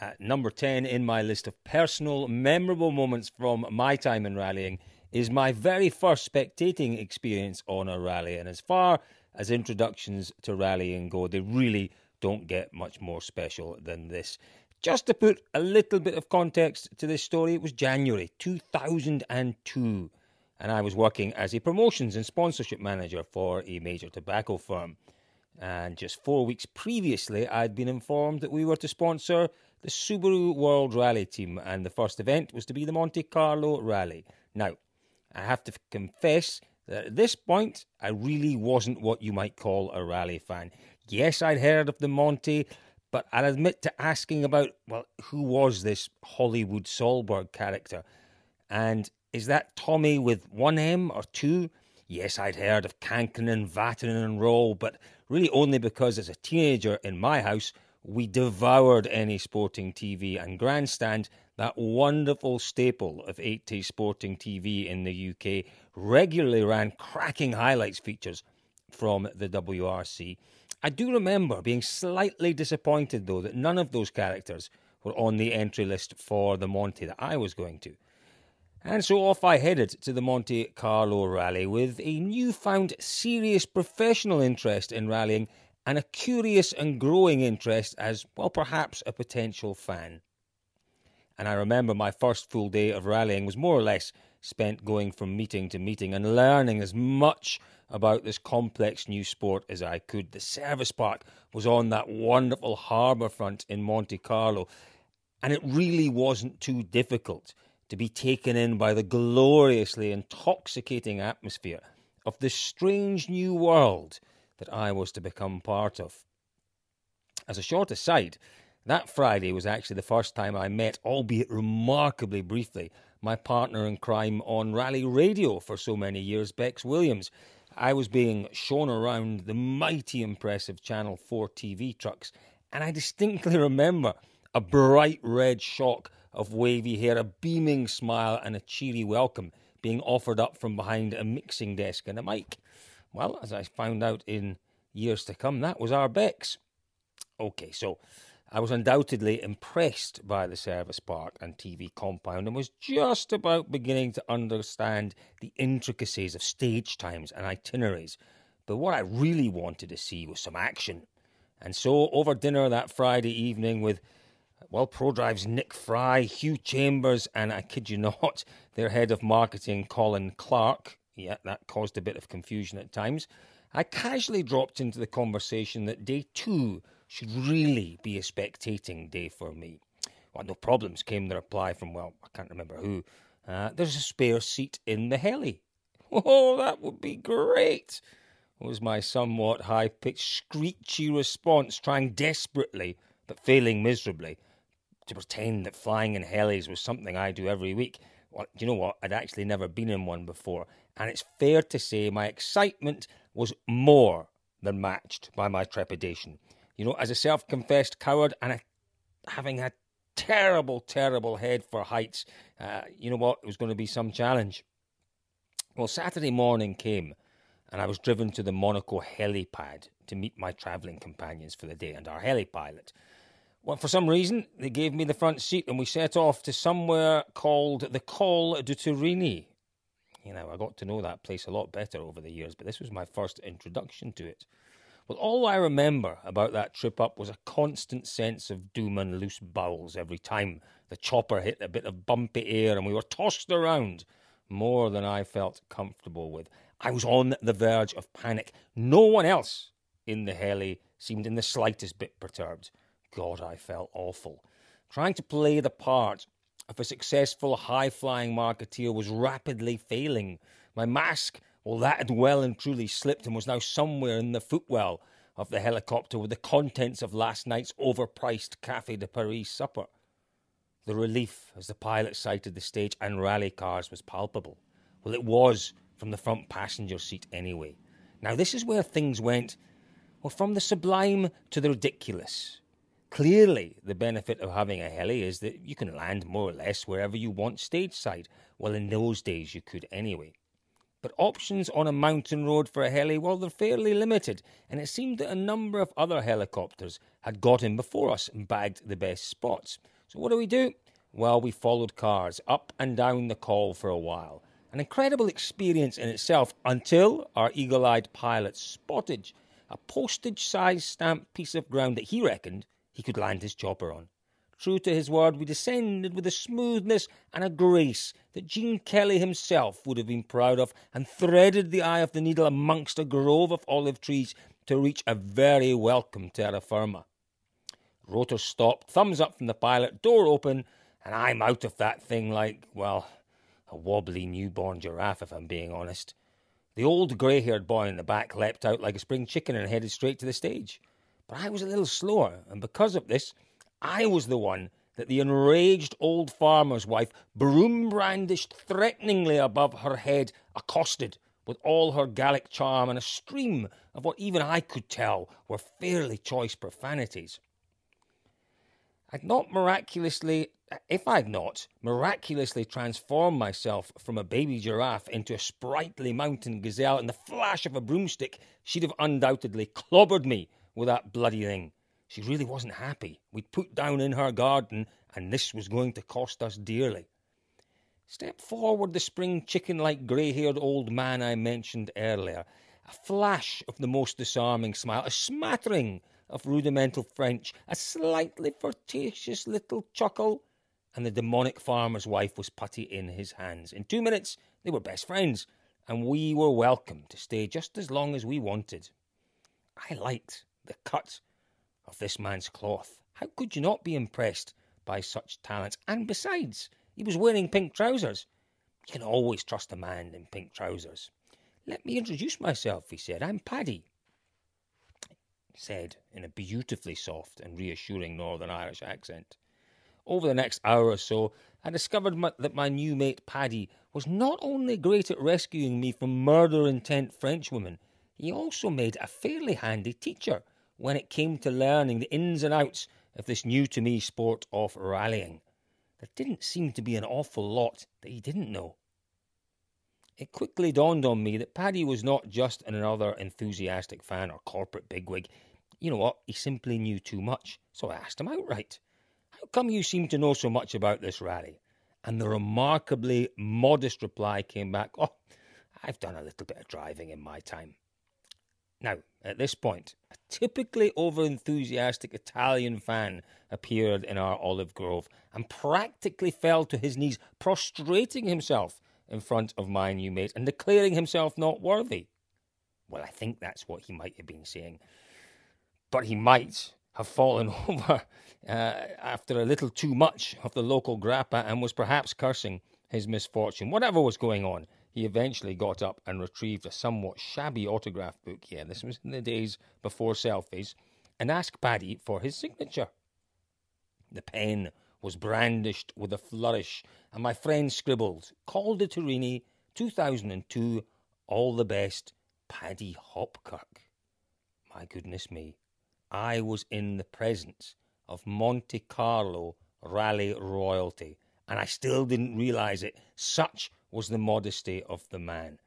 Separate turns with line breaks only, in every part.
At number 10 in my list of personal, memorable moments from my time in rallying is my very first spectating experience on a rally. And as far as introductions to rallying go, they really don't get much more special than this. Just to put a little bit of context to this story, it was January 2002, and I was working as a promotions and sponsorship manager for a major tobacco firm. And just four weeks previously, I'd been informed that we were to sponsor the Subaru World Rally team, and the first event was to be the Monte Carlo Rally. Now, I have to confess that at this point, I really wasn't what you might call a rally fan. Yes, I'd heard of the Monte, but I'll admit to asking about, well, who was this Hollywood Solberg character? And is that Tommy with one M or two? Yes, I'd heard of Kankkunen, Vatanen, and Röhrl, but really only because as a teenager in my house, we devoured any sporting TV and Grandstand, that wonderful staple of 80s sporting TV in the UK, regularly ran cracking highlights features from the WRC. I do remember being slightly disappointed, though, that none of those characters were on the entry list for the Monte that I was going to. And so off I headed to the Monte Carlo rally with a newfound serious professional interest in rallying and a curious and growing interest as, well, perhaps a potential fan. And I remember my first full day of rallying was more or less spent going from meeting to meeting and learning as much about this complex new sport as I could. The service park was on that wonderful harbour front in Monte Carlo, and it really wasn't too difficult to be taken in by the gloriously intoxicating atmosphere of this strange new world that I was to become part of. As a short aside, that Friday was actually the first time I met, albeit remarkably briefly, my partner in crime on Rally Radio for so many years, Becs Williams. I was being shown around the mighty impressive Channel 4 TV trucks, and I distinctly remember a bright red shock of wavy hair, a beaming smile, and a cheery welcome being offered up from behind a mixing desk and a mic. Well, as I found out in years to come, that was our Becs. Okay, so I was undoubtedly impressed by the service park and TV compound and was just about beginning to understand the intricacies of stage times and itineraries. But what I really wanted to see was some action. And so, over dinner that Friday evening with, well, ProDrive's Nick Fry, Hugh Chambers, and I kid you not, their head of marketing, Colin Clark, yeah, that caused a bit of confusion at times, I casually dropped into the conversation that day two should really be a spectating day for me. Well, no problems, came the reply from, well, I can't remember who. Uh, there's a spare seat in the heli. Oh, that would be great, was my somewhat high pitched, screechy response, trying desperately, but failing miserably, to pretend that flying in helis was something I do every week. Well, you know what? I'd actually never been in one before, and it's fair to say my excitement was more than matched by my trepidation you know, as a self confessed coward and a, having a terrible, terrible head for heights, uh, you know what? It was going to be some challenge. Well, Saturday morning came and I was driven to the Monaco helipad to meet my travelling companions for the day and our heli pilot. Well, for some reason, they gave me the front seat and we set off to somewhere called the Col du Turini. You know, I got to know that place a lot better over the years, but this was my first introduction to it. Well, all I remember about that trip up was a constant sense of doom and loose bowels every time the chopper hit a bit of bumpy air and we were tossed around more than I felt comfortable with. I was on the verge of panic. No one else in the heli seemed in the slightest bit perturbed. God, I felt awful. Trying to play the part of a successful high flying marketeer was rapidly failing. My mask well, that had well and truly slipped and was now somewhere in the footwell of the helicopter with the contents of last night's overpriced Café de Paris supper. The relief as the pilot sighted the stage and rally cars was palpable. Well, it was from the front passenger seat anyway. Now, this is where things went, well, from the sublime to the ridiculous. Clearly, the benefit of having a heli is that you can land more or less wherever you want stage side. Well, in those days, you could anyway. But options on a mountain road for a heli, well, they're fairly limited, and it seemed that a number of other helicopters had got in before us and bagged the best spots. So what do we do? Well, we followed cars up and down the col for a while. An incredible experience in itself until our eagle eyed pilot spotted a postage size stamped piece of ground that he reckoned he could land his chopper on. True to his word, we descended with a smoothness and a grace that Gene Kelly himself would have been proud of, and threaded the eye of the needle amongst a grove of olive trees to reach a very welcome terra firma. Rotor stopped, thumbs up from the pilot, door open, and I'm out of that thing like, well, a wobbly newborn giraffe, if I'm being honest. The old grey haired boy in the back leapt out like a spring chicken and headed straight to the stage. But I was a little slower, and because of this, I was the one that the enraged old farmer's wife, broom brandished threateningly above her head, accosted with all her Gallic charm and a stream of what even I could tell were fairly choice profanities. I'd not miraculously, if I'd not miraculously transformed myself from a baby giraffe into a sprightly mountain gazelle in the flash of a broomstick, she'd have undoubtedly clobbered me with that bloody thing. She really wasn't happy. We'd put down in her garden, and this was going to cost us dearly. Step forward the spring chicken like grey haired old man I mentioned earlier. A flash of the most disarming smile, a smattering of rudimental French, a slightly flirtatious little chuckle, and the demonic farmer's wife was putty in his hands. In two minutes, they were best friends, and we were welcome to stay just as long as we wanted. I liked the cut of this man's cloth. How could you not be impressed by such talent? And besides, he was wearing pink trousers. You can always trust a man in pink trousers. Let me introduce myself, he said. I'm Paddy said in a beautifully soft and reassuring Northern Irish accent. Over the next hour or so, I discovered my, that my new mate Paddy was not only great at rescuing me from murder intent Frenchwomen, he also made a fairly handy teacher when it came to learning the ins and outs of this new to me sport of rallying. There didn't seem to be an awful lot that he didn't know. It quickly dawned on me that Paddy was not just another enthusiastic fan or corporate bigwig. You know what? He simply knew too much. So I asked him outright, How come you seem to know so much about this rally? And the remarkably modest reply came back, Oh, I've done a little bit of driving in my time. Now, at this point, a typically over enthusiastic Italian fan appeared in our olive grove and practically fell to his knees, prostrating himself in front of my new mate and declaring himself not worthy. Well, I think that's what he might have been saying. But he might have fallen over uh, after a little too much of the local grappa and was perhaps cursing his misfortune. Whatever was going on, he eventually got up and retrieved a somewhat shabby autograph book. Yeah, this was in the days before selfies, and asked Paddy for his signature. The pen was brandished with a flourish, and my friend scribbled, Col de Turini, 2002, all the best, Paddy Hopkirk. My goodness me, I was in the presence of Monte Carlo rally royalty, and I still didn't realize it. Such was the modesty of the man.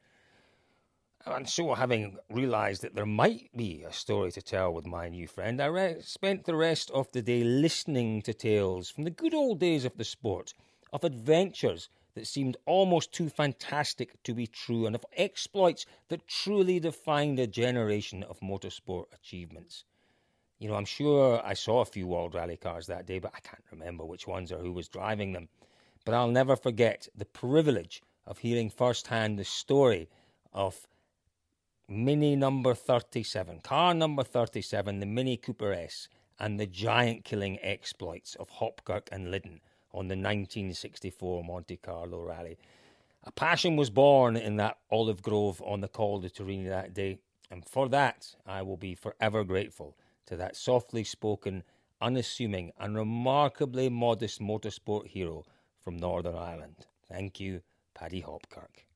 And so, having realised that there might be a story to tell with my new friend, I re- spent the rest of the day listening to tales from the good old days of the sport, of adventures that seemed almost too fantastic to be true, and of exploits that truly defined a generation of motorsport achievements. You know, I'm sure I saw a few World Rally cars that day, but I can't remember which ones or who was driving them. But I'll never forget the privilege of hearing firsthand the story of Mini number 37, car number 37, the Mini Cooper S, and the giant killing exploits of Hopkirk and Liddon on the 1964 Monte Carlo Rally. A passion was born in that olive grove on the Col de Turini that day, and for that I will be forever grateful to that softly spoken, unassuming, and remarkably modest motorsport hero from Northern Ireland. Thank you, Paddy Hopkirk.